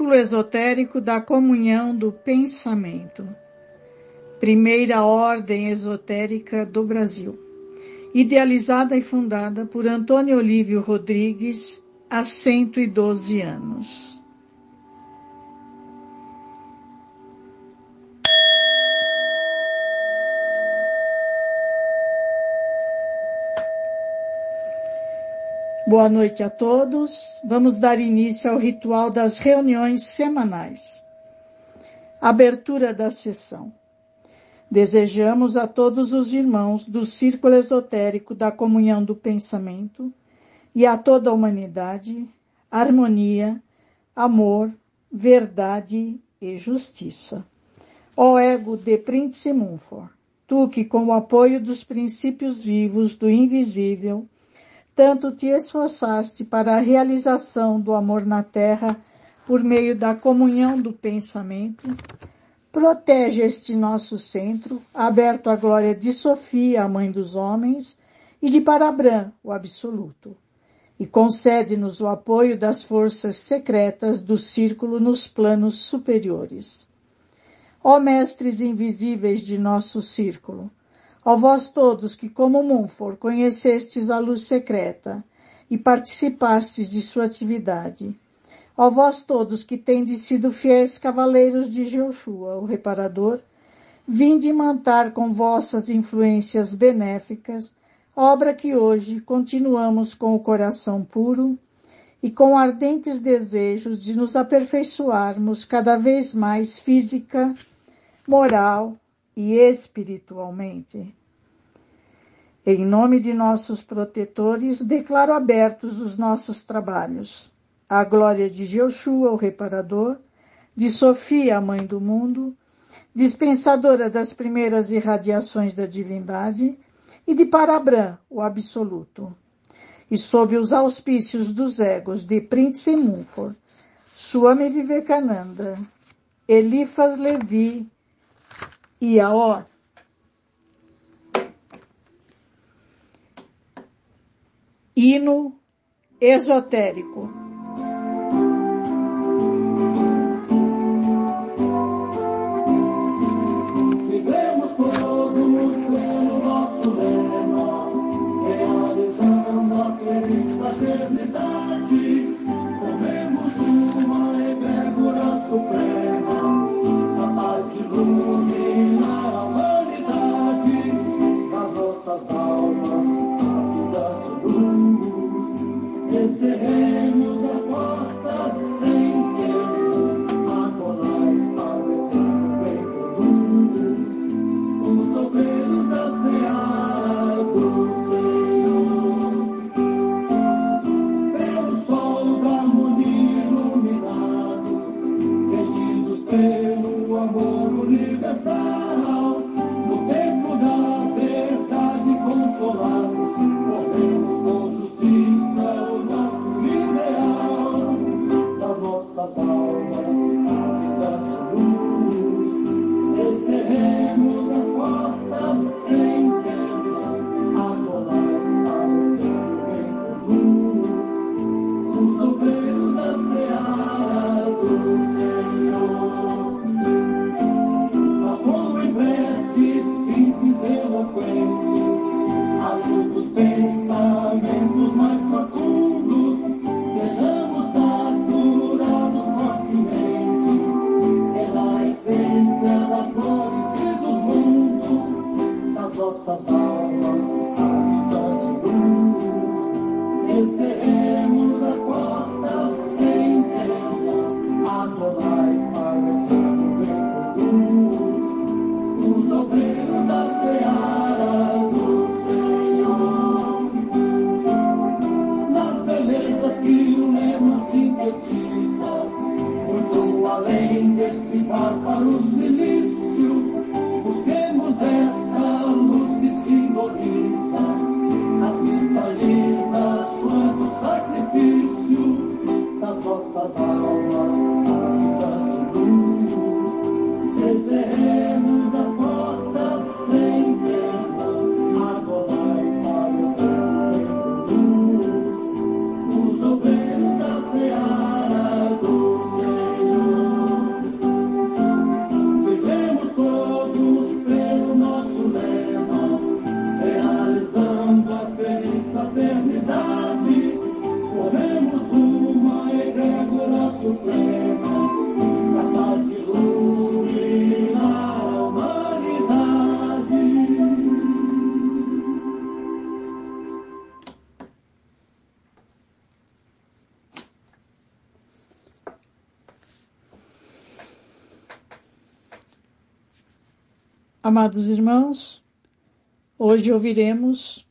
Círculo Esotérico da Comunhão do Pensamento. Primeira Ordem Esotérica do Brasil. Idealizada e fundada por Antônio Olívio Rodrigues há 112 anos. Boa noite a todos. Vamos dar início ao ritual das reuniões semanais. Abertura da sessão. Desejamos a todos os irmãos do Círculo Esotérico da Comunhão do Pensamento e a toda a humanidade harmonia, amor, verdade e justiça. Ó ego de Príncipe Munfor, tu que com o apoio dos princípios vivos do invisível tanto te esforçaste para a realização do amor na terra por meio da comunhão do pensamento, protege este nosso centro, aberto à glória de Sofia, a mãe dos homens, e de Parabrã, o absoluto, e concede-nos o apoio das forças secretas do círculo nos planos superiores. Ó mestres invisíveis de nosso círculo, Ó vós todos que, como Munfor, conhecestes a luz secreta e participastes de sua atividade. Ó vós todos que tendes sido fiéis cavaleiros de Jeoshua, o reparador, vinde mantar com vossas influências benéficas, obra que hoje continuamos com o coração puro e com ardentes desejos de nos aperfeiçoarmos cada vez mais física, moral e espiritualmente. Em nome de nossos protetores, declaro abertos os nossos trabalhos. A glória de Jeoshua, o reparador, de Sofia, a mãe do mundo, dispensadora das primeiras irradiações da divindade, e de Parabrã, o absoluto. E sob os auspícios dos egos de Príncipe Munfor, Swami Vivekananda, Elifas Levi, e hino esotérico. Amados irmãos, hoje ouviremos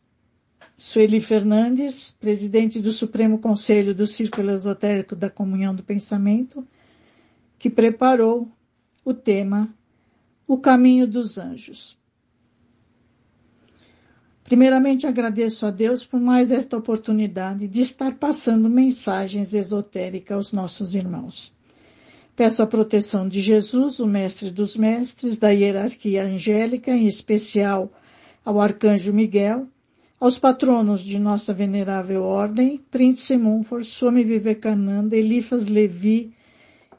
Sueli Fernandes, presidente do Supremo Conselho do Círculo Esotérico da Comunhão do Pensamento, que preparou o tema O Caminho dos Anjos. Primeiramente agradeço a Deus por mais esta oportunidade de estar passando mensagens esotéricas aos nossos irmãos. Peço a proteção de Jesus, o Mestre dos Mestres, da hierarquia angélica, em especial ao Arcanjo Miguel, aos patronos de nossa venerável ordem, Príncipe Munford, Swami Vivekananda, Elifas Levi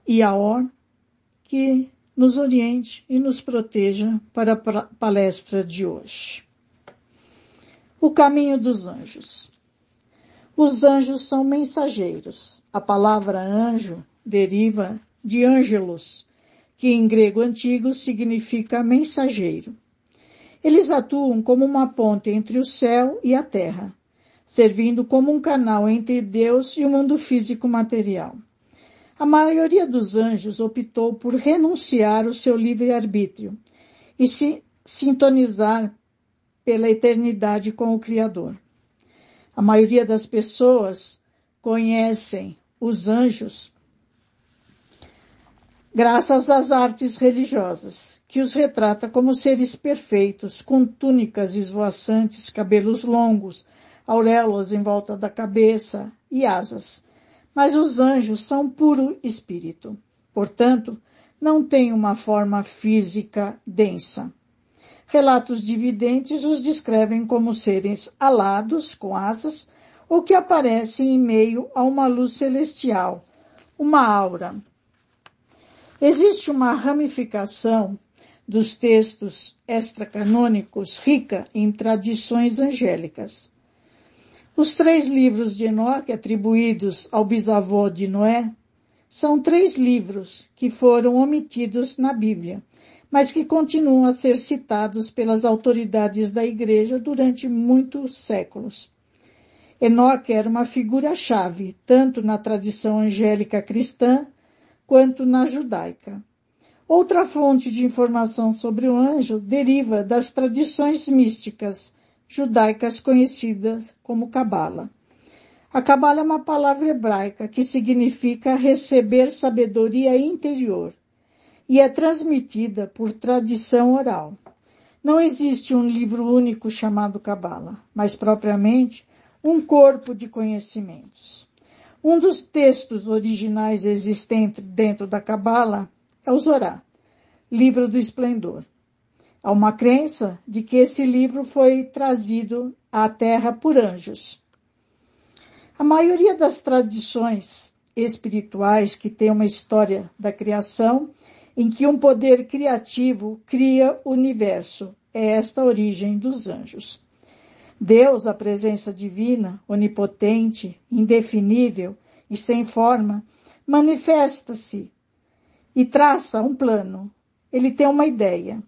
e Aor, que nos oriente e nos proteja para a palestra de hoje. O caminho dos anjos. Os anjos são mensageiros. A palavra anjo deriva de ângelos, que em grego antigo significa mensageiro. Eles atuam como uma ponte entre o céu e a terra, servindo como um canal entre Deus e o mundo físico material. A maioria dos anjos optou por renunciar o seu livre-arbítrio e se sintonizar pela eternidade com o Criador. A maioria das pessoas conhecem os anjos graças às artes religiosas, que os retrata como seres perfeitos, com túnicas esvoaçantes, cabelos longos, auréolas em volta da cabeça e asas. Mas os anjos são puro espírito. Portanto, não têm uma forma física densa. Relatos dividentes os descrevem como seres alados, com asas, ou que aparecem em meio a uma luz celestial, uma aura, Existe uma ramificação dos textos extracanônicos rica em tradições angélicas. Os três livros de Enoque atribuídos ao bisavô de Noé são três livros que foram omitidos na Bíblia, mas que continuam a ser citados pelas autoridades da Igreja durante muitos séculos. Enoque era uma figura-chave, tanto na tradição angélica cristã quanto na judaica. Outra fonte de informação sobre o anjo deriva das tradições místicas judaicas conhecidas como Cabala. A Cabala é uma palavra hebraica que significa receber sabedoria interior e é transmitida por tradição oral. Não existe um livro único chamado Cabala, mas propriamente um corpo de conhecimentos. Um dos textos originais existentes dentro da Cabala é o Zorá, livro do esplendor. Há uma crença de que esse livro foi trazido à Terra por anjos. A maioria das tradições espirituais que tem uma história da criação em que um poder criativo cria o universo. É esta a origem dos anjos. Deus, a presença divina, onipotente, indefinível e sem forma, manifesta-se e traça um plano. Ele tem uma ideia.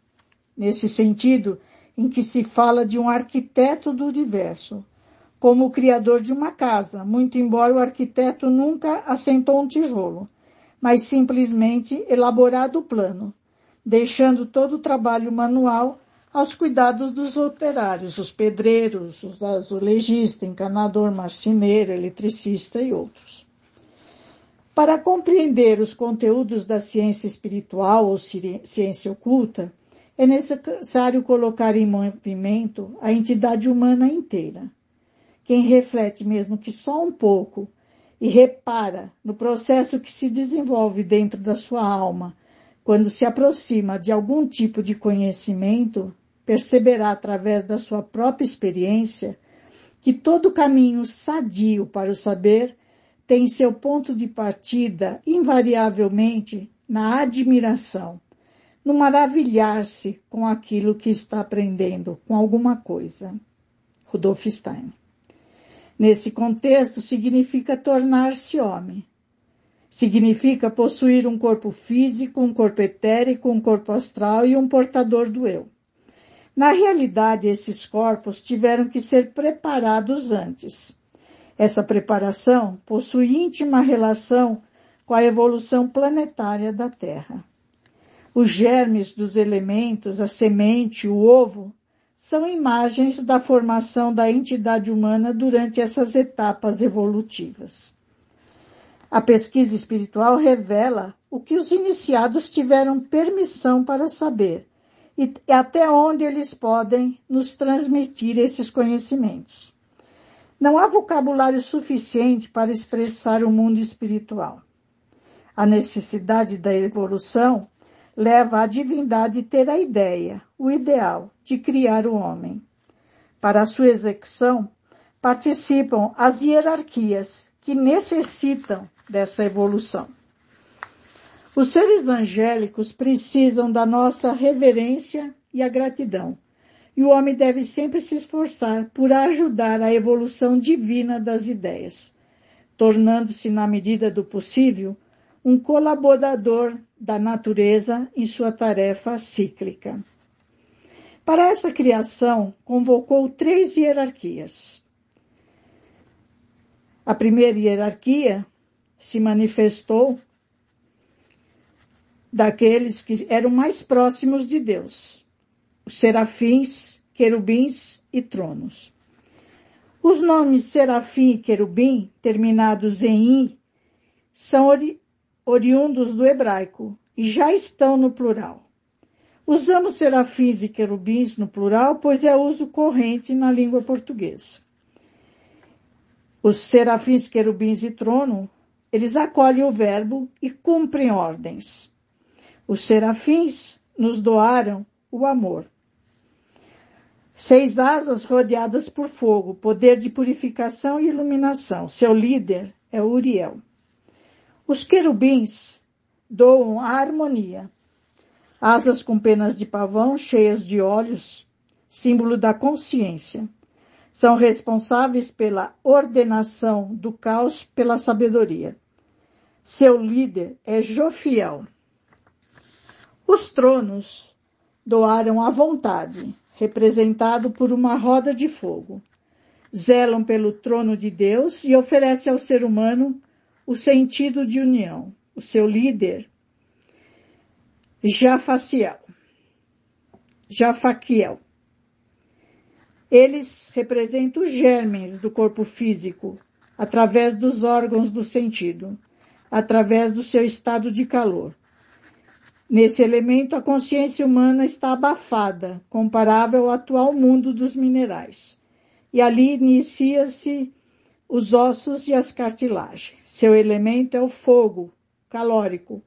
Nesse sentido, em que se fala de um arquiteto do universo, como o criador de uma casa, muito embora o arquiteto nunca assentou um tijolo, mas simplesmente elaborado o plano, deixando todo o trabalho manual aos cuidados dos operários, os pedreiros, os azulejistas, encanador, marceneiro, eletricista e outros. Para compreender os conteúdos da ciência espiritual ou ciência oculta, é necessário colocar em movimento a entidade humana inteira. Quem reflete mesmo que só um pouco e repara no processo que se desenvolve dentro da sua alma quando se aproxima de algum tipo de conhecimento, perceberá através da sua própria experiência que todo caminho sadio para o saber tem seu ponto de partida invariavelmente na admiração, no maravilhar-se com aquilo que está aprendendo, com alguma coisa. Rudolf Stein. Nesse contexto, significa tornar-se homem. Significa possuir um corpo físico, um corpo etérico, um corpo astral e um portador do eu. Na realidade, esses corpos tiveram que ser preparados antes. Essa preparação possui íntima relação com a evolução planetária da Terra. Os germes dos elementos, a semente, o ovo, são imagens da formação da entidade humana durante essas etapas evolutivas. A pesquisa espiritual revela o que os iniciados tiveram permissão para saber e até onde eles podem nos transmitir esses conhecimentos. Não há vocabulário suficiente para expressar o mundo espiritual. A necessidade da evolução leva a divindade a ter a ideia, o ideal, de criar o homem. Para a sua execução, participam as hierarquias que necessitam dessa evolução. Os seres angélicos precisam da nossa reverência e a gratidão. E o homem deve sempre se esforçar por ajudar a evolução divina das ideias, tornando-se, na medida do possível, um colaborador da natureza em sua tarefa cíclica. Para essa criação, convocou três hierarquias. A primeira hierarquia se manifestou daqueles que eram mais próximos de Deus, os serafins, querubins e tronos. Os nomes serafim e querubim, terminados em i, são ori oriundos do hebraico e já estão no plural. Usamos serafins e querubins no plural, pois é uso corrente na língua portuguesa. Os serafins, querubins e trono, eles acolhem o verbo e cumprem ordens. Os serafins nos doaram o amor. Seis asas rodeadas por fogo, poder de purificação e iluminação. Seu líder é Uriel. Os querubins doam a harmonia. Asas com penas de pavão cheias de olhos, símbolo da consciência. São responsáveis pela ordenação do caos pela sabedoria. Seu líder é Jofiel. Os tronos doaram a vontade, representado por uma roda de fogo. Zelam pelo trono de Deus e oferecem ao ser humano o sentido de união. O seu líder, Jafaciel, Jafaquiel. Eles representam os germes do corpo físico, através dos órgãos do sentido, através do seu estado de calor. Nesse elemento, a consciência humana está abafada, comparável ao atual mundo dos minerais. E ali inicia-se os ossos e as cartilagens. Seu elemento é o fogo calórico,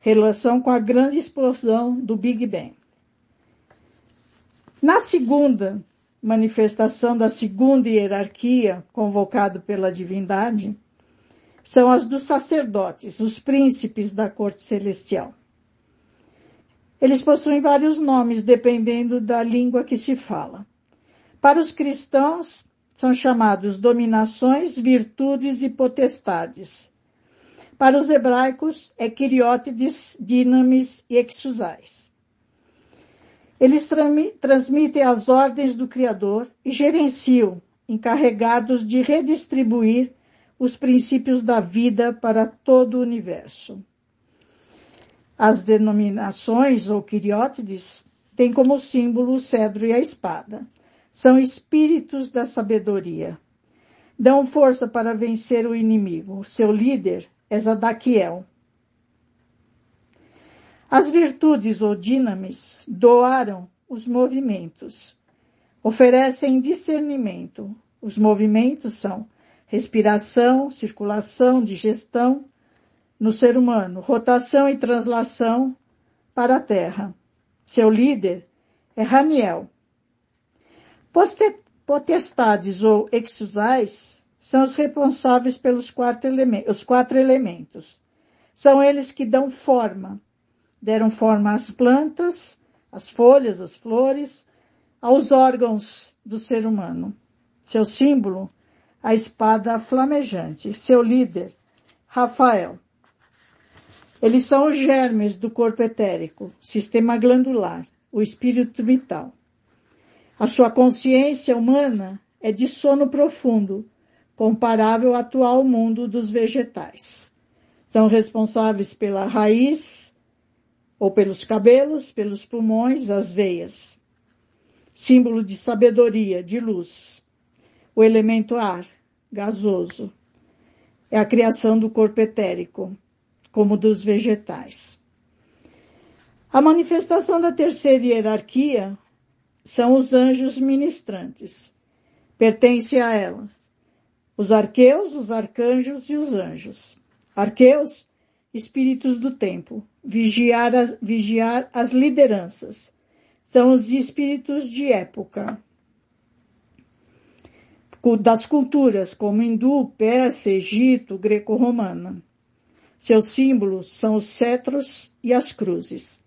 relação com a grande explosão do Big Bang. Na segunda manifestação da segunda hierarquia, convocado pela divindade, são as dos sacerdotes, os príncipes da corte celestial. Eles possuem vários nomes dependendo da língua que se fala. Para os cristãos, são chamados dominações, virtudes e potestades. Para os hebraicos, é Quiriótides, Dinamis e Exusais. Eles transmitem as ordens do Criador e gerenciam, encarregados de redistribuir os princípios da vida para todo o universo. As denominações, ou Quiriótides, têm como símbolo o cedro e a espada são espíritos da sabedoria. Dão força para vencer o inimigo. Seu líder é Zadaquiel. As virtudes ou dinamis doaram os movimentos. Oferecem discernimento. Os movimentos são respiração, circulação, digestão no ser humano, rotação e translação para a Terra. Seu líder é Raniel potestades ou exusais são os responsáveis pelos quatro, os quatro elementos. São eles que dão forma. Deram forma às plantas, às folhas, às flores, aos órgãos do ser humano. Seu símbolo, a espada flamejante. Seu líder, Rafael. Eles são os germes do corpo etérico, sistema glandular, o espírito vital. A sua consciência humana é de sono profundo, comparável ao atual mundo dos vegetais. São responsáveis pela raiz, ou pelos cabelos, pelos pulmões, as veias. Símbolo de sabedoria, de luz. O elemento ar, gasoso. É a criação do corpo etérico, como dos vegetais. A manifestação da terceira hierarquia são os anjos ministrantes. Pertence a elas os arqueus, os arcanjos e os anjos. Arqueus, espíritos do tempo, vigiar as, vigiar as lideranças. São os espíritos de época. Das culturas como hindu, persa, Egito, greco-romana. Seus símbolos são os cetros e as cruzes.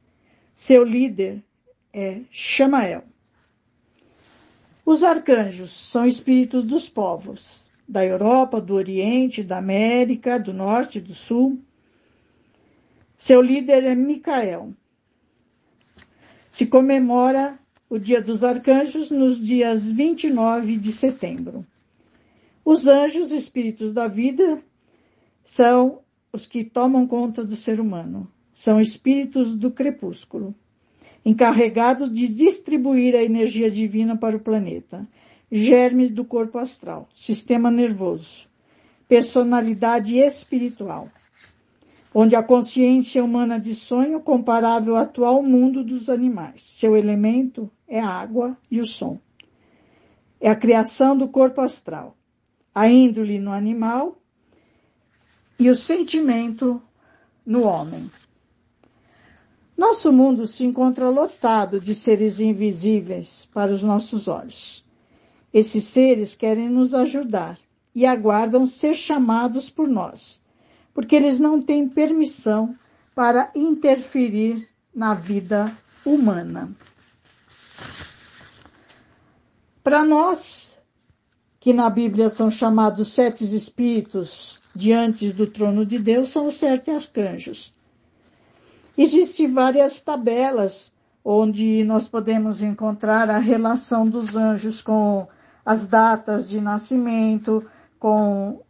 Seu líder é Chamael. Os arcanjos são espíritos dos povos, da Europa, do Oriente, da América, do Norte, do Sul. Seu líder é Micael. Se comemora o Dia dos Arcanjos nos dias 29 de setembro. Os anjos, espíritos da vida, são os que tomam conta do ser humano. São espíritos do crepúsculo encarregado de distribuir a energia divina para o planeta, germes do corpo astral, sistema nervoso, personalidade espiritual, onde a consciência humana de sonho comparável ao atual mundo dos animais. Seu elemento é a água e o som. É a criação do corpo astral, a índole no animal e o sentimento no homem. Nosso mundo se encontra lotado de seres invisíveis para os nossos olhos. Esses seres querem nos ajudar e aguardam ser chamados por nós, porque eles não têm permissão para interferir na vida humana. Para nós, que na Bíblia são chamados sete espíritos diante do trono de Deus, são os sete arcanjos. Existem várias tabelas onde nós podemos encontrar a relação dos anjos com as datas de nascimento, com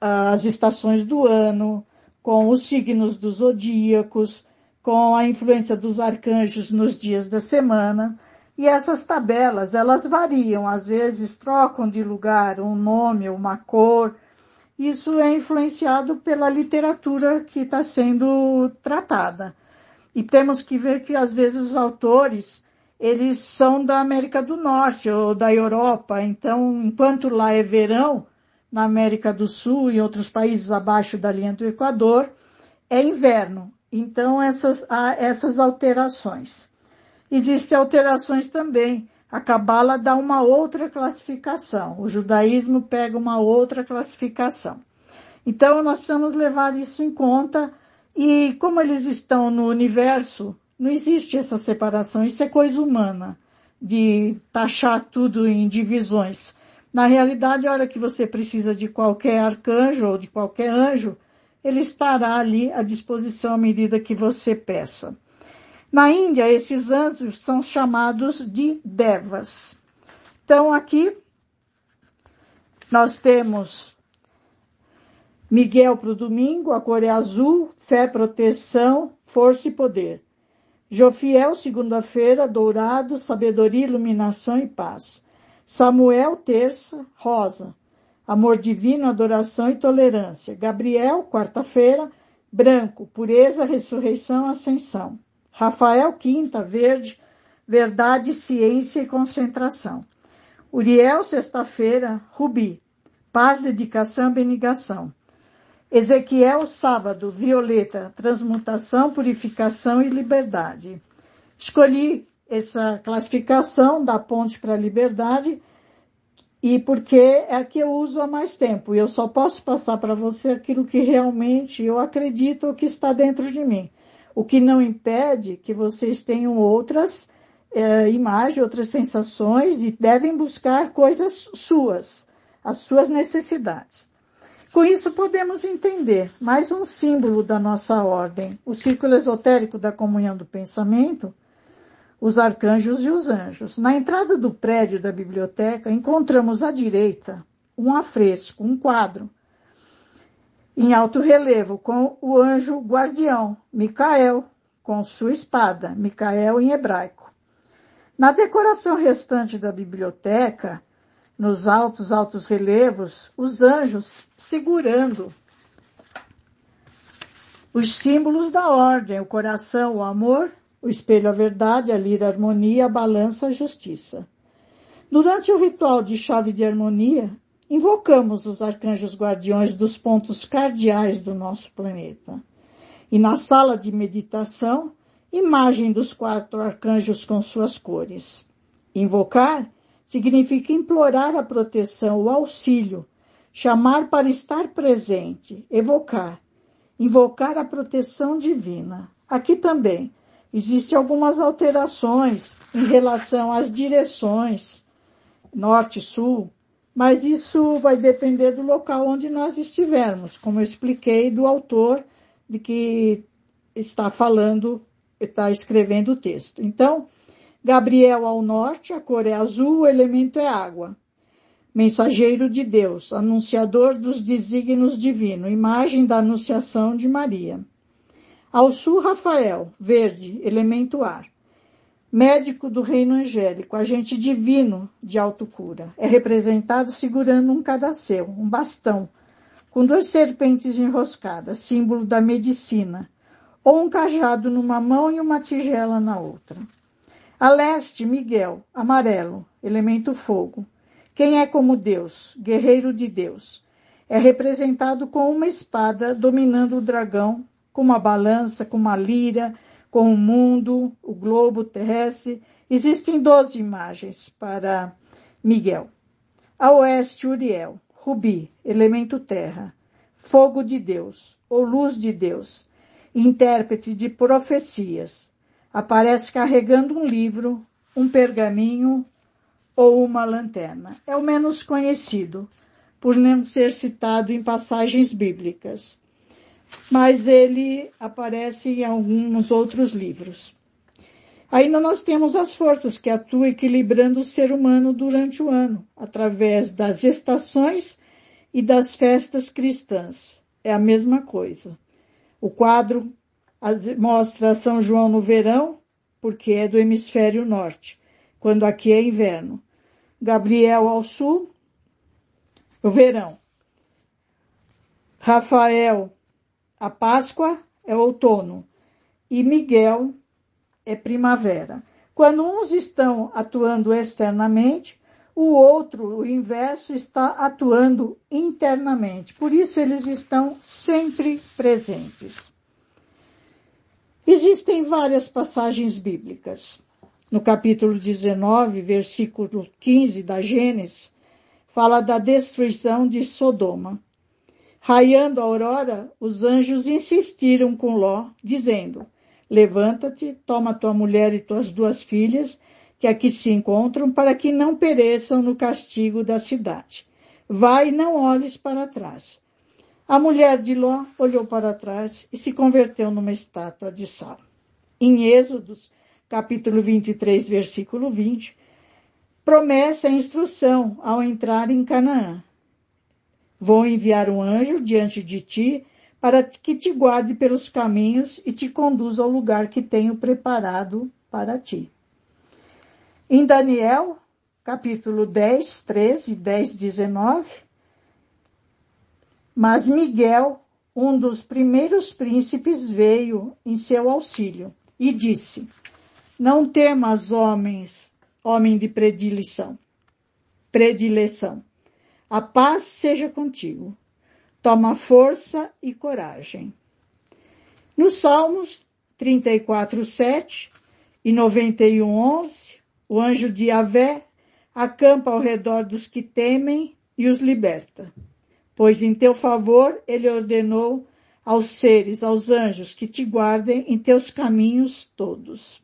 as estações do ano, com os signos dos zodíacos, com a influência dos arcanjos nos dias da semana. E essas tabelas, elas variam, às vezes trocam de lugar um nome, uma cor. Isso é influenciado pela literatura que está sendo tratada. E temos que ver que às vezes os autores, eles são da América do Norte ou da Europa, então enquanto lá é verão, na América do Sul e outros países abaixo da linha do Equador, é inverno. Então essas, há essas alterações. Existem alterações também. A Cabala dá uma outra classificação. O judaísmo pega uma outra classificação. Então nós precisamos levar isso em conta e como eles estão no universo, não existe essa separação. Isso é coisa humana, de taxar tudo em divisões. Na realidade, a hora que você precisa de qualquer arcanjo ou de qualquer anjo, ele estará ali à disposição à medida que você peça. Na Índia, esses anjos são chamados de devas. Então, aqui, nós temos Miguel para o domingo, a cor é azul, fé, proteção, força e poder. Jofiel, segunda-feira, dourado, sabedoria, iluminação e paz. Samuel, terça, rosa, amor divino, adoração e tolerância. Gabriel, quarta-feira, branco, pureza, ressurreição, ascensão. Rafael, quinta, verde, verdade, ciência e concentração. Uriel, sexta-feira, rubi, paz, dedicação, abnegação. Ezequiel, sábado, violeta, transmutação, purificação e liberdade. Escolhi essa classificação da ponte para a liberdade e porque é a que eu uso há mais tempo. E eu só posso passar para você aquilo que realmente eu acredito que está dentro de mim. O que não impede que vocês tenham outras é, imagens, outras sensações e devem buscar coisas suas, as suas necessidades. Com isso podemos entender mais um símbolo da nossa ordem, o círculo esotérico da comunhão do pensamento, os arcanjos e os anjos. Na entrada do prédio da biblioteca encontramos à direita um afresco, um quadro, em alto relevo, com o anjo guardião, Micael, com sua espada, Micael em hebraico. Na decoração restante da biblioteca, nos altos altos relevos, os anjos segurando os símbolos da ordem, o coração, o amor, o espelho, a verdade, a lira, a harmonia, a balança, a justiça. Durante o ritual de chave de harmonia, invocamos os arcanjos guardiões dos pontos cardeais do nosso planeta. E na sala de meditação, imagem dos quatro arcanjos com suas cores. Invocar significa implorar a proteção, o auxílio, chamar para estar presente, evocar, invocar a proteção divina. Aqui também existem algumas alterações em relação às direções norte, sul, mas isso vai depender do local onde nós estivermos, como eu expliquei do autor de que está falando, está escrevendo o texto. Então, Gabriel ao norte, a cor é azul, o elemento é água. Mensageiro de Deus, anunciador dos desígnios divinos, imagem da anunciação de Maria. Ao sul, Rafael, verde, elemento ar médico do reino angélico, agente divino de autocura. É representado segurando um cadaceu, um bastão, com duas serpentes enroscadas, símbolo da medicina, ou um cajado numa mão e uma tigela na outra. A leste, Miguel, amarelo, elemento fogo. Quem é como Deus, guerreiro de Deus? É representado com uma espada dominando o dragão, com uma balança, com uma lira, com o mundo, o globo terrestre. Existem doze imagens para Miguel. A oeste, Uriel, rubi, elemento terra, fogo de Deus, ou luz de Deus, intérprete de profecias. Aparece carregando um livro, um pergaminho ou uma lanterna. É o menos conhecido, por não ser citado em passagens bíblicas mas ele aparece em alguns outros livros. Ainda nós temos as forças que atuam equilibrando o ser humano durante o ano, através das estações e das festas cristãs. É a mesma coisa. O quadro mostra São João no verão, porque é do hemisfério norte, quando aqui é inverno. Gabriel ao sul, o verão. Rafael a Páscoa é outono e Miguel é primavera. Quando uns estão atuando externamente, o outro, o inverso, está atuando internamente. Por isso eles estão sempre presentes. Existem várias passagens bíblicas. No capítulo 19, versículo 15 da Gênesis, fala da destruição de Sodoma. Raiando a aurora, os anjos insistiram com Ló, dizendo, levanta-te, toma tua mulher e tuas duas filhas, que aqui se encontram, para que não pereçam no castigo da cidade. Vai e não olhes para trás. A mulher de Ló olhou para trás e se converteu numa estátua de sal. Em Êxodos, capítulo 23, versículo 20, promessa e instrução ao entrar em Canaã. Vou enviar um anjo diante de ti para que te guarde pelos caminhos e te conduza ao lugar que tenho preparado para ti. Em Daniel, capítulo 10, 13, 10, 19, mas Miguel, um dos primeiros príncipes, veio em seu auxílio e disse, não temas, homens, homem de predileção, predileção. A paz seja contigo. Toma força e coragem. Nos Salmos 34, 7 e 91, 11, o anjo de Avé acampa ao redor dos que temem e os liberta. Pois em teu favor ele ordenou aos seres, aos anjos, que te guardem em teus caminhos todos.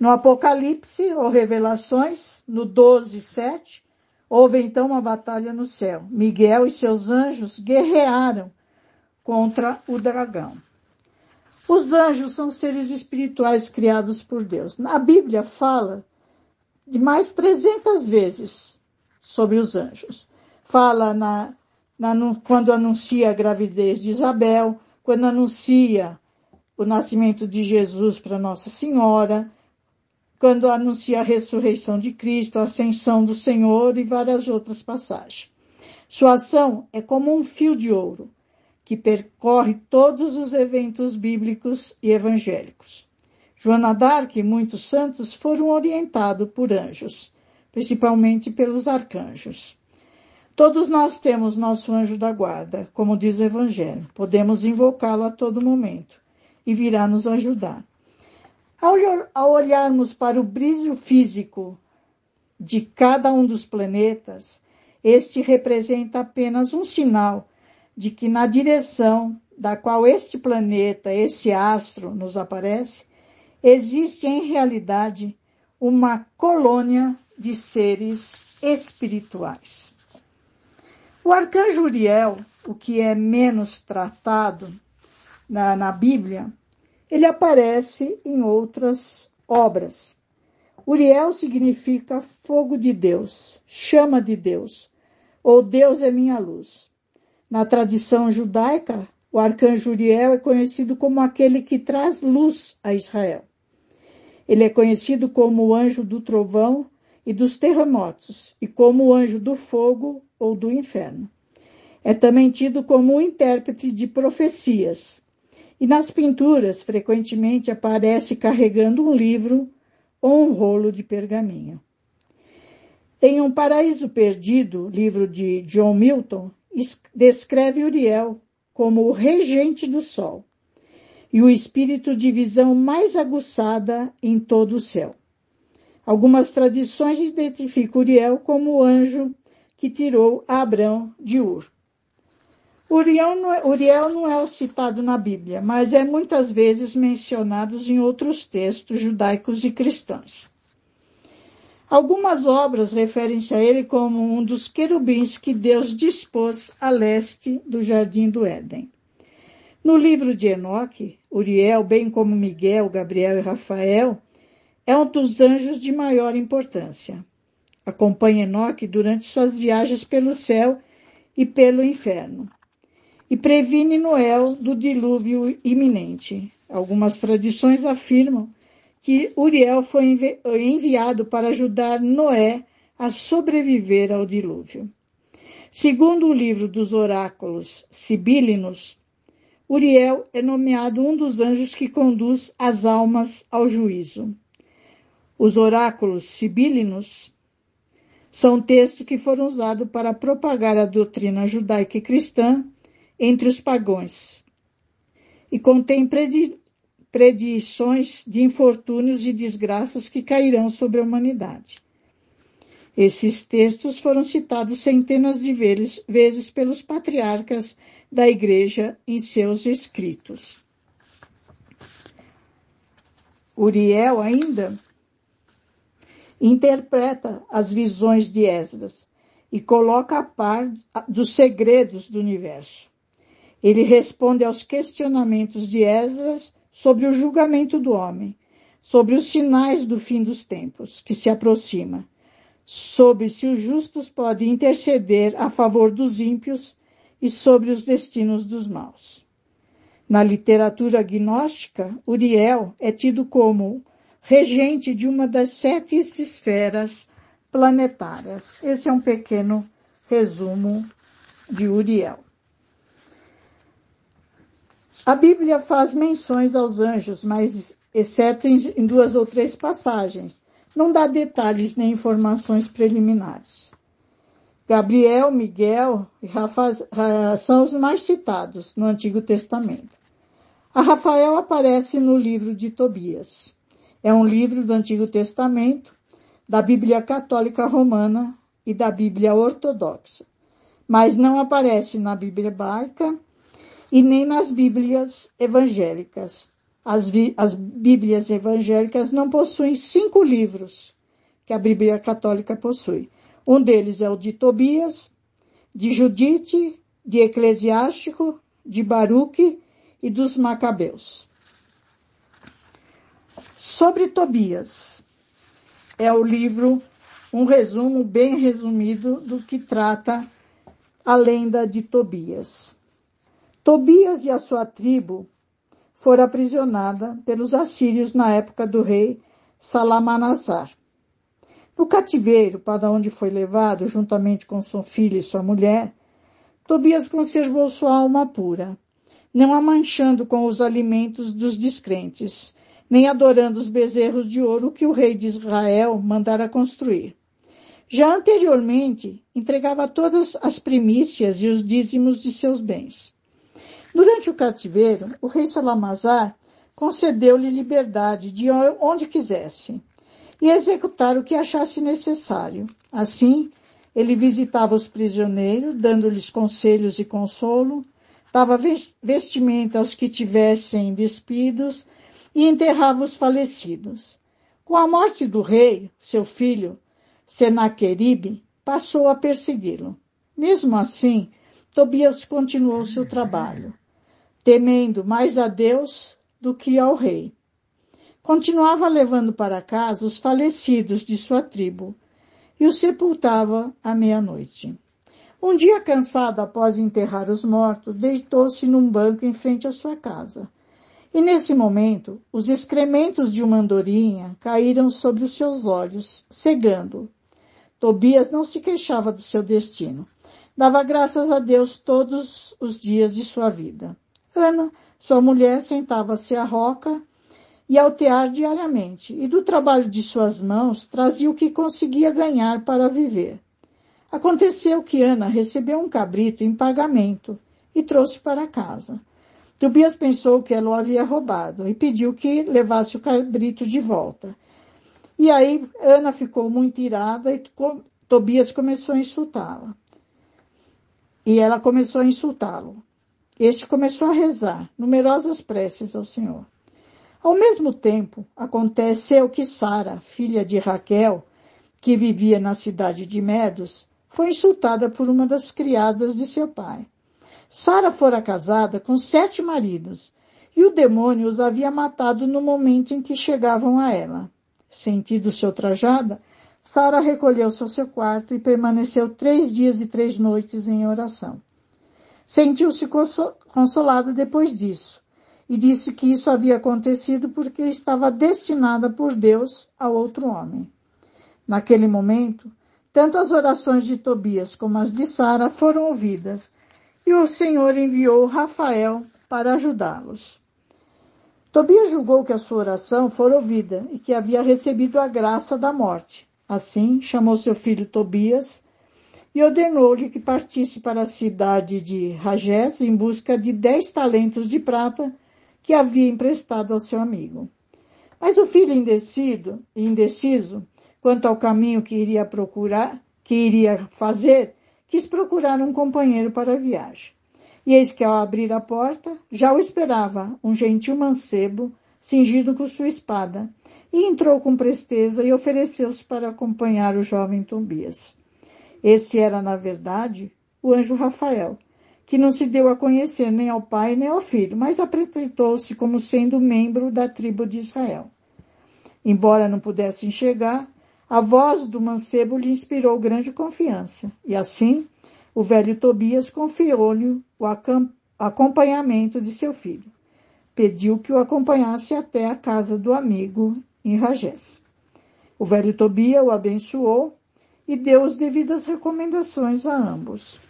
No Apocalipse, ou Revelações, no 12, 7, Houve então uma batalha no céu. Miguel e seus anjos guerrearam contra o dragão. Os anjos são seres espirituais criados por Deus. A Bíblia fala de mais 300 vezes sobre os anjos. Fala na, na, quando anuncia a gravidez de Isabel, quando anuncia o nascimento de Jesus para Nossa Senhora, quando anuncia a ressurreição de Cristo, a ascensão do Senhor e várias outras passagens. Sua ação é como um fio de ouro, que percorre todos os eventos bíblicos e evangélicos. Joana d'Arc e muitos santos foram orientados por anjos, principalmente pelos arcanjos. Todos nós temos nosso anjo da guarda, como diz o Evangelho. Podemos invocá-lo a todo momento e virá nos ajudar. Ao olharmos para o brilho físico de cada um dos planetas, este representa apenas um sinal de que na direção da qual este planeta, esse astro nos aparece, existe em realidade uma colônia de seres espirituais. O arcanjo Uriel, o que é menos tratado na, na Bíblia, ele aparece em outras obras. Uriel significa fogo de Deus, chama de Deus, ou Deus é minha luz. Na tradição judaica, o arcanjo Uriel é conhecido como aquele que traz luz a Israel. Ele é conhecido como o anjo do trovão e dos terremotos, e como o anjo do fogo ou do inferno. É também tido como o intérprete de profecias, e nas pinturas frequentemente aparece carregando um livro ou um rolo de pergaminho. Em Um Paraíso Perdido, livro de John Milton, descreve Uriel como o regente do sol e o espírito de visão mais aguçada em todo o céu. Algumas tradições identificam Uriel como o anjo que tirou Abrão de Ur. Uriel não, é, Uriel não é citado na Bíblia, mas é muitas vezes mencionado em outros textos judaicos e cristãos. Algumas obras referem-se a ele como um dos querubins que Deus dispôs a leste do jardim do Éden. No livro de Enoque, Uriel, bem como Miguel, Gabriel e Rafael, é um dos anjos de maior importância. Acompanha Enoque durante suas viagens pelo céu e pelo inferno e previne Noé do dilúvio iminente. Algumas tradições afirmam que Uriel foi enviado para ajudar Noé a sobreviver ao dilúvio. Segundo o livro dos oráculos sibilinos, Uriel é nomeado um dos anjos que conduz as almas ao juízo. Os oráculos sibilinos são textos que foram usados para propagar a doutrina judaica e cristã entre os pagões e contém predições de infortúnios e desgraças que cairão sobre a humanidade. Esses textos foram citados centenas de vezes pelos patriarcas da Igreja em seus escritos. Uriel ainda interpreta as visões de Esdras e coloca a par dos segredos do universo. Ele responde aos questionamentos de Esdras sobre o julgamento do homem, sobre os sinais do fim dos tempos que se aproxima, sobre se os justos podem interceder a favor dos ímpios e sobre os destinos dos maus. Na literatura gnóstica, Uriel é tido como regente de uma das sete esferas planetárias. Esse é um pequeno resumo de Uriel. A Bíblia faz menções aos anjos, mas exceto em duas ou três passagens. Não dá detalhes nem informações preliminares. Gabriel, Miguel e Rafael são os mais citados no Antigo Testamento. A Rafael aparece no livro de Tobias. É um livro do Antigo Testamento, da Bíblia Católica Romana e da Bíblia Ortodoxa, mas não aparece na Bíblia Hebraica e nem nas Bíblias evangélicas. As, as Bíblias evangélicas não possuem cinco livros que a Bíblia Católica possui. Um deles é o de Tobias, de Judite, de Eclesiástico, de Baruque e dos Macabeus. Sobre Tobias, é o livro, um resumo bem resumido do que trata a lenda de Tobias. Tobias e a sua tribo fora aprisionada pelos assírios na época do rei Salamanasar. No cativeiro, para onde foi levado, juntamente com sua filha e sua mulher, Tobias conservou sua alma pura, não a manchando com os alimentos dos descrentes, nem adorando os bezerros de ouro que o rei de Israel mandara construir. Já anteriormente, entregava todas as primícias e os dízimos de seus bens. Durante o cativeiro, o rei Salamazar concedeu-lhe liberdade de onde quisesse e executar o que achasse necessário. Assim, ele visitava os prisioneiros, dando-lhes conselhos e consolo, dava vestimenta aos que tivessem despidos e enterrava os falecidos. Com a morte do rei, seu filho, Senaqueribe, passou a persegui-lo. Mesmo assim, Tobias continuou seu trabalho, temendo mais a Deus do que ao rei. Continuava levando para casa os falecidos de sua tribo e os sepultava à meia-noite. Um dia cansado após enterrar os mortos, deitou-se num banco em frente à sua casa. E nesse momento, os excrementos de uma andorinha caíram sobre os seus olhos, cegando. Tobias não se queixava do seu destino. Dava graças a Deus todos os dias de sua vida. Ana, sua mulher, sentava-se à roca e altear diariamente, e do trabalho de suas mãos trazia o que conseguia ganhar para viver. Aconteceu que Ana recebeu um cabrito em pagamento e trouxe para casa. Tobias pensou que ela o havia roubado e pediu que levasse o cabrito de volta. E aí Ana ficou muito irada e Tobias começou a insultá-la. E ela começou a insultá-lo. Este começou a rezar numerosas preces ao Senhor. Ao mesmo tempo, aconteceu que Sara, filha de Raquel, que vivia na cidade de Medos, foi insultada por uma das criadas de seu pai. Sara fora casada com sete maridos, e o demônio os havia matado no momento em que chegavam a ela. Sentindo-se ultrajada, Sara recolheu-se ao seu quarto e permaneceu três dias e três noites em oração. Sentiu-se consolada depois disso, e disse que isso havia acontecido porque estava destinada por Deus a outro homem. Naquele momento, tanto as orações de Tobias como as de Sara foram ouvidas, e o Senhor enviou Rafael para ajudá-los. Tobias julgou que a sua oração fora ouvida e que havia recebido a graça da morte. Assim, chamou seu filho Tobias e ordenou-lhe que partisse para a cidade de Ragés em busca de dez talentos de prata que havia emprestado ao seu amigo. Mas o filho indecido, indeciso quanto ao caminho que iria procurar, que iria fazer, quis procurar um companheiro para a viagem. E eis que ao abrir a porta, já o esperava um gentil mancebo, cingido com sua espada, e entrou com presteza e ofereceu-se para acompanhar o jovem Tobias. Esse era, na verdade, o anjo Rafael, que não se deu a conhecer nem ao pai nem ao filho, mas apresentou-se como sendo membro da tribo de Israel. Embora não pudesse enxergar, a voz do mancebo lhe inspirou grande confiança, e assim o velho Tobias confiou-lhe o acompanhamento de seu filho. Pediu que o acompanhasse até a casa do amigo em Ragés. O velho Tobias o abençoou e deu as devidas recomendações a ambos.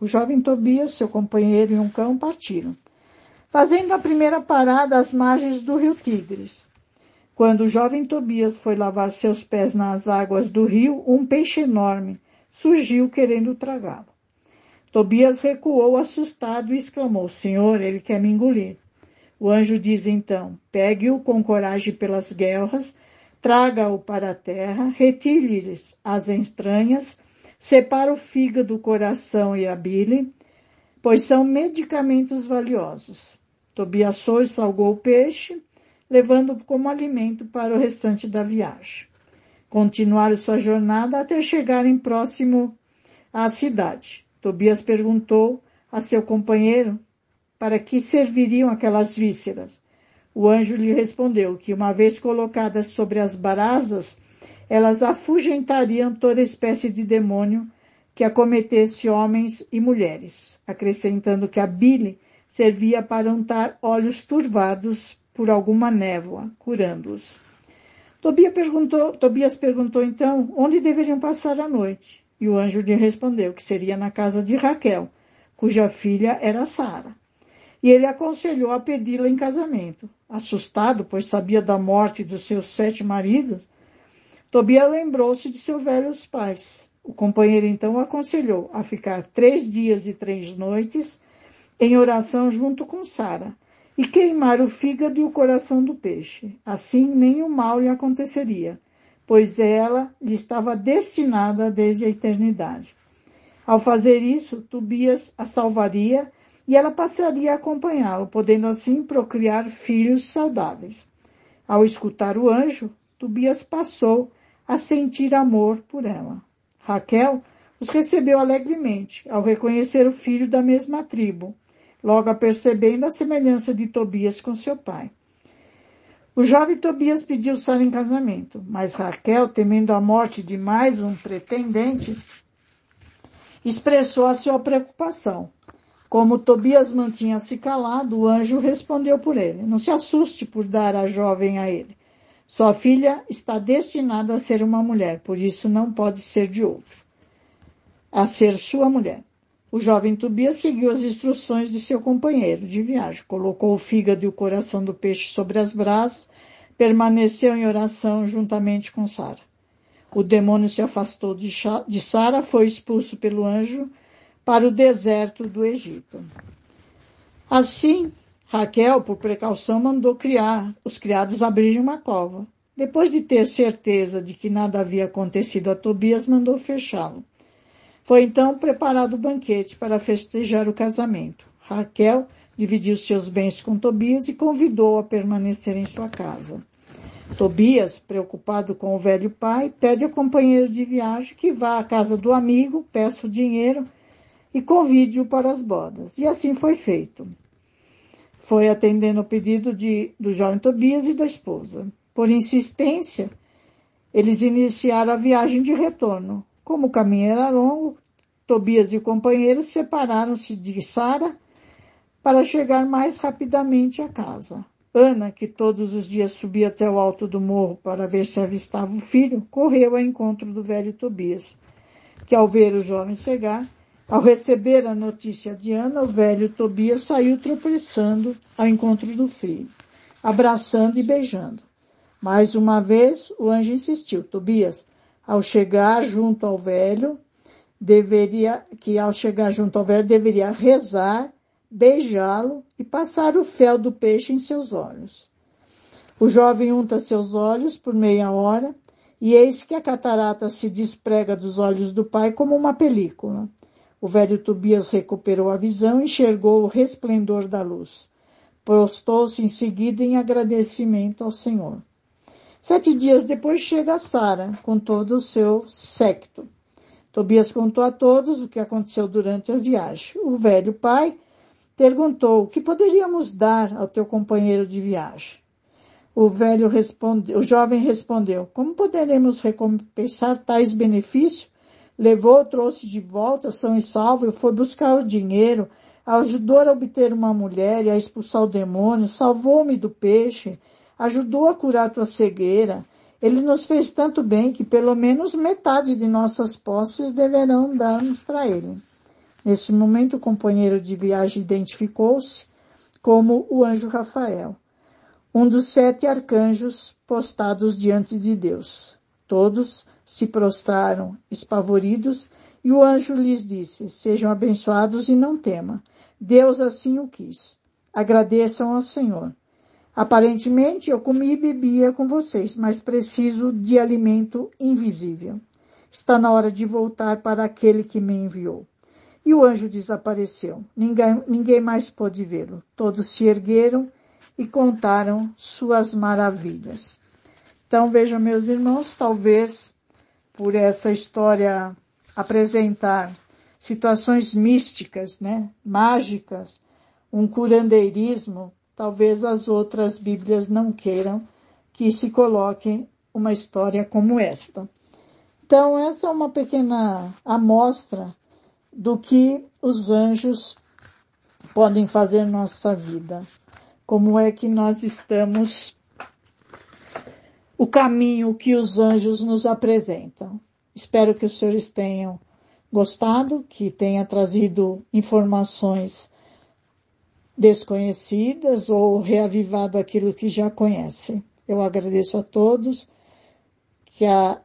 O jovem Tobias, seu companheiro e um cão partiram, fazendo a primeira parada às margens do rio Tigres. Quando o jovem Tobias foi lavar seus pés nas águas do rio, um peixe enorme surgiu querendo tragá-lo. Tobias recuou assustado e exclamou, Senhor, ele quer me engolir. O anjo diz então, pegue-o com coragem pelas guerras, traga-o para a terra, retire-lhes as entranhas, separa o fígado, o coração e a bile, pois são medicamentos valiosos. Tobias foi, salgou o peixe, levando como alimento para o restante da viagem. Continuaram sua jornada até chegarem próximo à cidade. Tobias perguntou a seu companheiro para que serviriam aquelas vísceras. O anjo lhe respondeu que, uma vez colocadas sobre as brasas, elas afugentariam toda espécie de demônio que acometesse homens e mulheres, acrescentando que a bile servia para untar olhos turvados por alguma névoa, curando-os. Tobias perguntou, Tobias perguntou então onde deveriam passar a noite. E o anjo lhe respondeu que seria na casa de Raquel, cuja filha era Sara. E ele aconselhou a pedi-la em casamento. Assustado, pois sabia da morte dos seus sete maridos, Tobias lembrou-se de seus velhos pais. O companheiro então aconselhou a ficar três dias e três noites em oração junto com Sara e queimar o fígado e o coração do peixe. Assim nenhum mal lhe aconteceria, pois ela lhe estava destinada desde a eternidade. Ao fazer isso, Tobias a salvaria e ela passaria a acompanhá-lo, podendo assim procriar filhos saudáveis. Ao escutar o anjo, Tobias passou a sentir amor por ela. Raquel os recebeu alegremente, ao reconhecer o filho da mesma tribo, logo apercebendo a semelhança de Tobias com seu pai. O jovem Tobias pediu Sara em casamento, mas Raquel, temendo a morte de mais um pretendente, expressou a sua preocupação. Como Tobias mantinha-se calado, o anjo respondeu por ele. Não se assuste por dar a jovem a ele. Sua filha está destinada a ser uma mulher, por isso não pode ser de outro. A ser sua mulher. O jovem Tobias seguiu as instruções de seu companheiro de viagem. Colocou o fígado e o coração do peixe sobre as brasas, permaneceu em oração juntamente com Sara. O demônio se afastou de Sara, foi expulso pelo anjo para o deserto do Egito. Assim, Raquel, por precaução, mandou criar os criados abrirem uma cova. Depois de ter certeza de que nada havia acontecido a Tobias, mandou fechá-lo. Foi então preparado o banquete para festejar o casamento. Raquel dividiu seus bens com Tobias e convidou-o a permanecer em sua casa. Tobias, preocupado com o velho pai, pede ao companheiro de viagem que vá à casa do amigo, peça o dinheiro e convide-o para as bodas. E assim foi feito. Foi atendendo o pedido de, do jovem Tobias e da esposa. Por insistência, eles iniciaram a viagem de retorno. Como o caminho era longo, Tobias e o companheiro separaram-se de Sara para chegar mais rapidamente à casa. Ana, que todos os dias subia até o alto do morro para ver se avistava o filho, correu ao encontro do velho Tobias, que ao ver o jovem chegar, ao receber a notícia de Ana, o velho Tobias saiu tropeçando ao encontro do filho, abraçando e beijando. Mais uma vez, o anjo insistiu, Tobias, ao chegar junto ao velho, deveria, que ao chegar junto ao velho deveria rezar, beijá-lo e passar o fel do peixe em seus olhos. O jovem unta seus olhos por meia hora, e eis que a catarata se desprega dos olhos do pai como uma película. O velho Tobias recuperou a visão e enxergou o resplendor da luz. Prostou-se em seguida em agradecimento ao Senhor. Sete dias depois chega Sara, com todo o seu séquito. Tobias contou a todos o que aconteceu durante a viagem. O velho pai perguntou, o que poderíamos dar ao teu companheiro de viagem? O velho respondeu, o jovem respondeu, como poderemos recompensar tais benefícios levou, trouxe de volta são e salvo, foi buscar o dinheiro, ajudou a obter uma mulher e a expulsar o demônio, salvou-me do peixe, ajudou a curar tua cegueira. Ele nos fez tanto bem que pelo menos metade de nossas posses deverão dar-nos para ele. Nesse momento, o companheiro de viagem identificou-se como o anjo Rafael, um dos sete arcanjos postados diante de Deus. Todos se prostraram espavoridos e o anjo lhes disse, sejam abençoados e não temam. Deus assim o quis. Agradeçam ao Senhor. Aparentemente eu comi e bebia com vocês, mas preciso de alimento invisível. Está na hora de voltar para aquele que me enviou. E o anjo desapareceu. Ninguém, ninguém mais pôde vê-lo. Todos se ergueram e contaram suas maravilhas. Então vejam, meus irmãos, talvez por essa história apresentar situações místicas, né, mágicas, um curandeirismo, talvez as outras Bíblias não queiram que se coloque uma história como esta. Então, essa é uma pequena amostra do que os anjos podem fazer nossa vida. Como é que nós estamos, o caminho que os anjos nos apresentam. Espero que os senhores tenham gostado, que tenha trazido informações desconhecidas ou reavivado aquilo que já conhecem. Eu agradeço a todos, que a,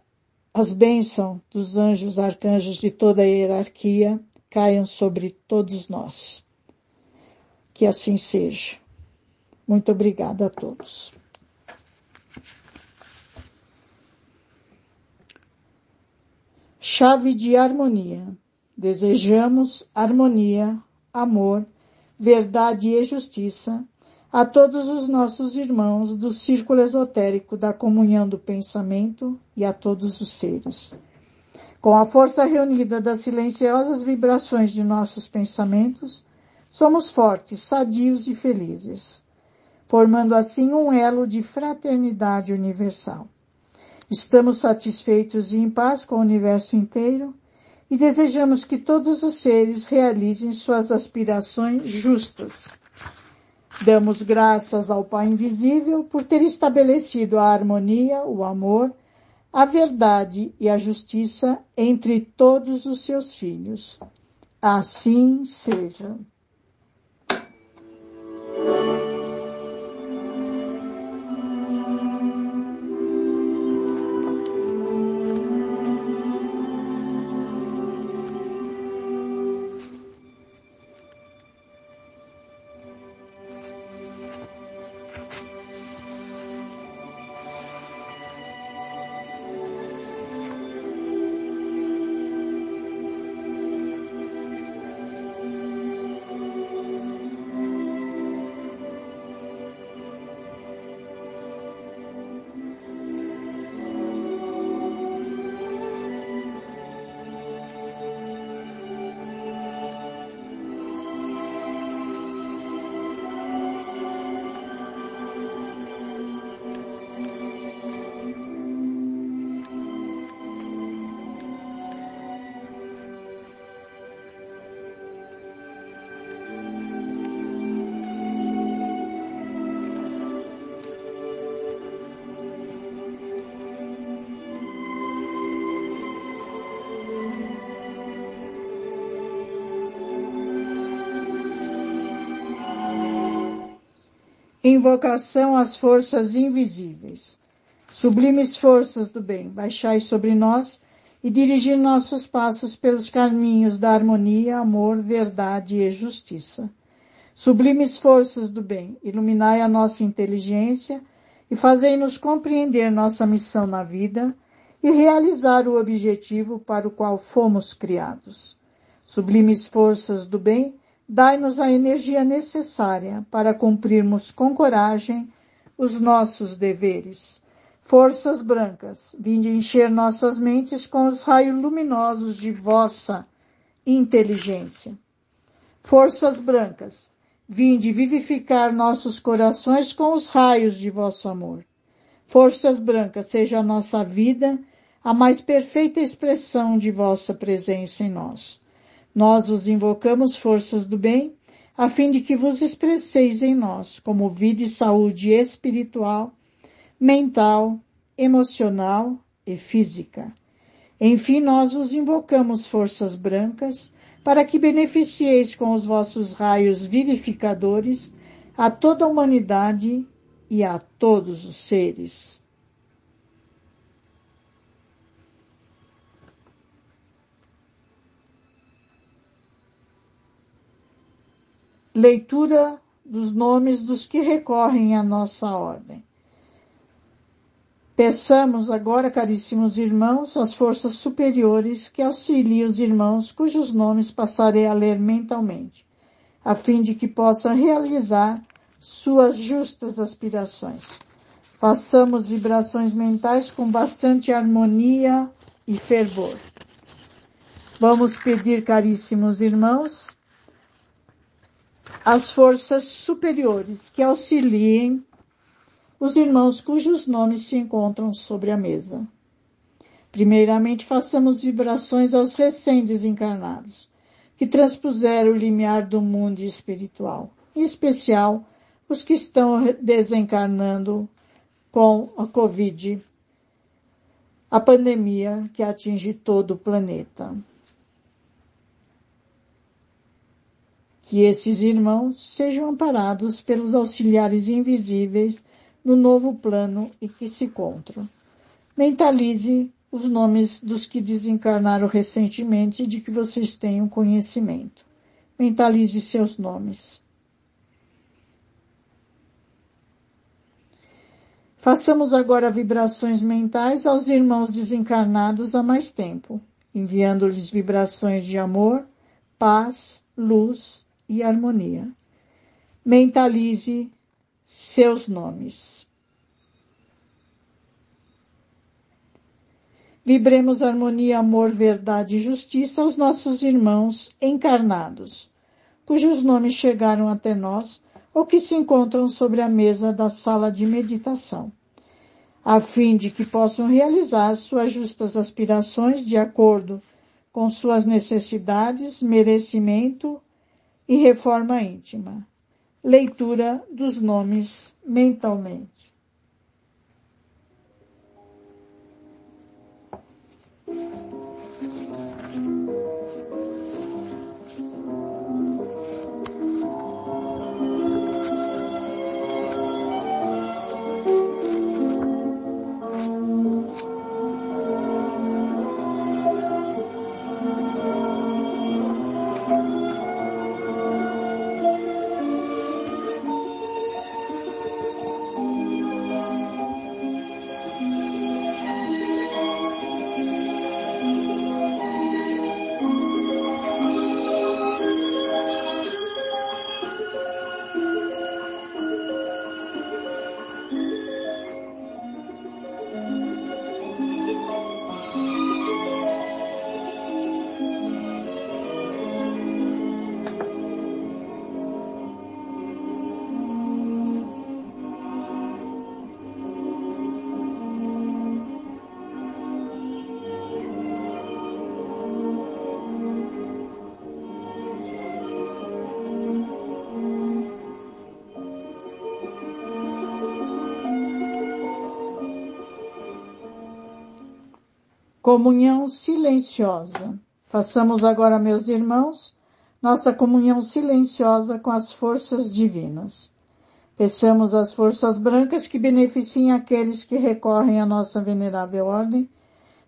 as bênçãos dos anjos, arcanjos de toda a hierarquia caiam sobre todos nós. Que assim seja. Muito obrigada a todos. Chave de harmonia. Desejamos harmonia, amor, verdade e justiça a todos os nossos irmãos do círculo esotérico da comunhão do pensamento e a todos os seres. Com a força reunida das silenciosas vibrações de nossos pensamentos, somos fortes, sadios e felizes, formando assim um elo de fraternidade universal. Estamos satisfeitos e em paz com o universo inteiro e desejamos que todos os seres realizem suas aspirações justas. Damos graças ao Pai Invisível por ter estabelecido a harmonia, o amor, a verdade e a justiça entre todos os seus filhos. Assim seja. Invocação às forças invisíveis. Sublimes forças do bem, baixai sobre nós e dirigi nossos passos pelos caminhos da harmonia, amor, verdade e justiça. Sublimes forças do bem, iluminai a nossa inteligência e fazei-nos compreender nossa missão na vida e realizar o objetivo para o qual fomos criados. Sublimes forças do bem, dai-nos a energia necessária para cumprirmos com coragem os nossos deveres. Forças brancas, vinde encher nossas mentes com os raios luminosos de vossa inteligência. Forças brancas, vinde vivificar nossos corações com os raios de vosso amor. Forças brancas, seja a nossa vida a mais perfeita expressão de vossa presença em nós. Nós os invocamos forças do bem, a fim de que vos expresseis em nós como vida e saúde espiritual, mental, emocional e física. Enfim, nós os invocamos forças brancas, para que beneficieis com os vossos raios vivificadores a toda a humanidade e a todos os seres. Leitura dos nomes dos que recorrem à nossa ordem. Peçamos agora, caríssimos irmãos, as forças superiores que auxiliem os irmãos cujos nomes passarei a ler mentalmente, a fim de que possam realizar suas justas aspirações. Façamos vibrações mentais com bastante harmonia e fervor. Vamos pedir, caríssimos irmãos, as forças superiores que auxiliem os irmãos cujos nomes se encontram sobre a mesa. Primeiramente, façamos vibrações aos recém-desencarnados, que transpuseram o limiar do mundo espiritual, em especial os que estão desencarnando com a Covid, a pandemia que atinge todo o planeta. Que esses irmãos sejam amparados pelos auxiliares invisíveis no novo plano em que se encontram. Mentalize os nomes dos que desencarnaram recentemente e de que vocês tenham conhecimento. Mentalize seus nomes. Façamos agora vibrações mentais aos irmãos desencarnados há mais tempo, enviando-lhes vibrações de amor, paz, luz e harmonia. Mentalize seus nomes. Vibremos harmonia, amor, verdade e justiça aos nossos irmãos encarnados, cujos nomes chegaram até nós ou que se encontram sobre a mesa da sala de meditação, a fim de que possam realizar suas justas aspirações de acordo com suas necessidades, merecimento e reforma íntima. Leitura dos nomes mentalmente. Comunhão silenciosa. Façamos agora, meus irmãos, nossa comunhão silenciosa com as forças divinas. Peçamos às forças brancas que beneficiem aqueles que recorrem à nossa venerável ordem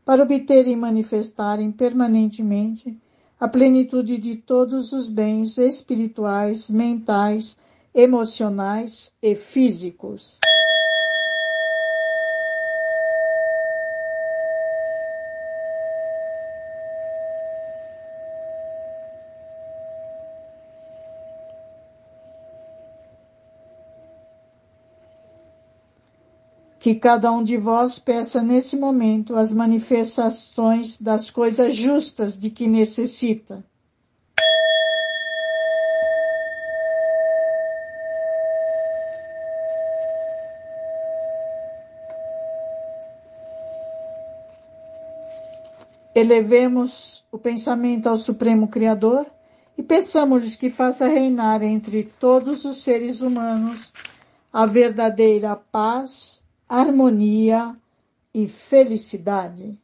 para obterem e manifestarem permanentemente a plenitude de todos os bens espirituais, mentais, emocionais e físicos. Que cada um de vós peça nesse momento as manifestações das coisas justas de que necessita. Elevemos o pensamento ao Supremo Criador e peçamos-lhes que faça reinar entre todos os seres humanos a verdadeira paz, harmonia e felicidade.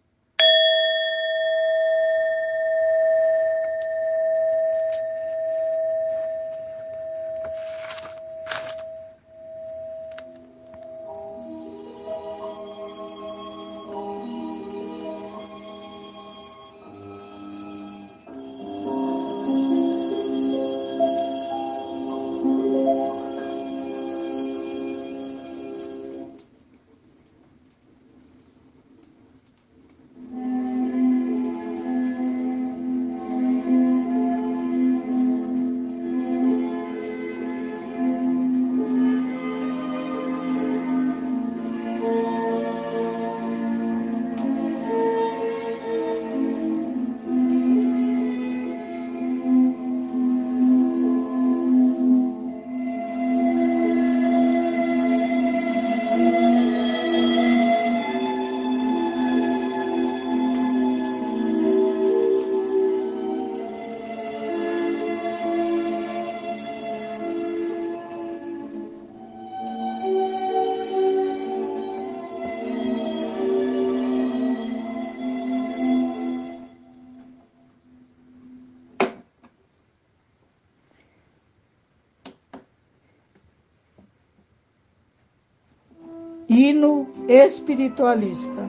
Hino espiritualista.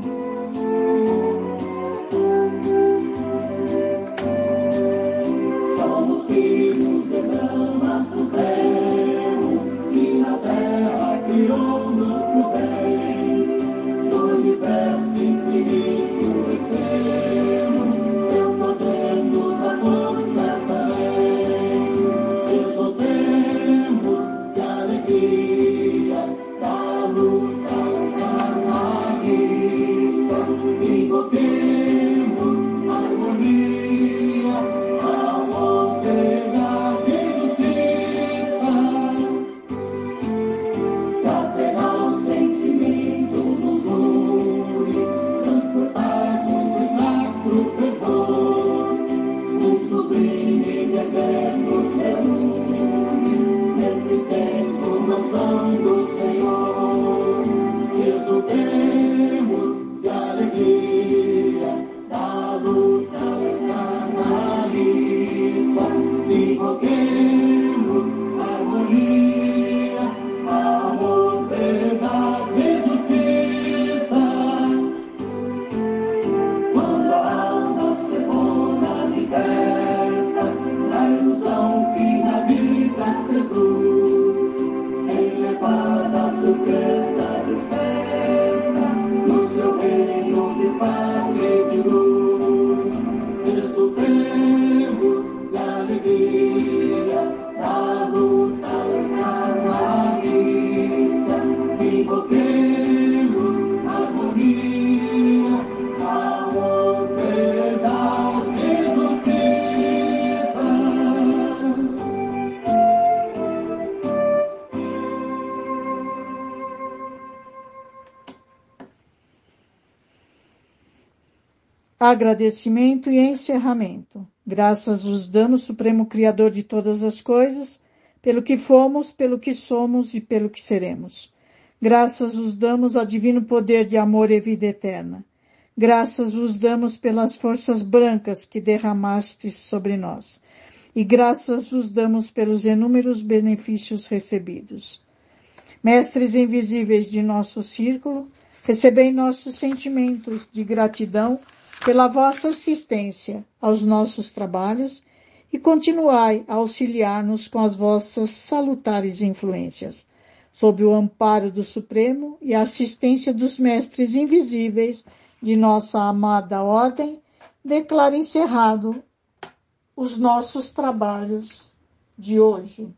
Agradecimento e encerramento. Graças vos damos, Supremo Criador de todas as coisas, pelo que fomos, pelo que somos e pelo que seremos. Graças vos damos ao divino poder de amor e vida eterna. Graças vos damos pelas forças brancas que derramastes sobre nós. E graças vos damos pelos inúmeros benefícios recebidos. Mestres invisíveis de nosso círculo, recebei nossos sentimentos de gratidão pela vossa assistência aos nossos trabalhos e continuai a auxiliar-nos com as vossas salutares influências. Sob o amparo do Supremo e a assistência dos mestres invisíveis de nossa amada ordem, declaro encerrado os nossos trabalhos de hoje.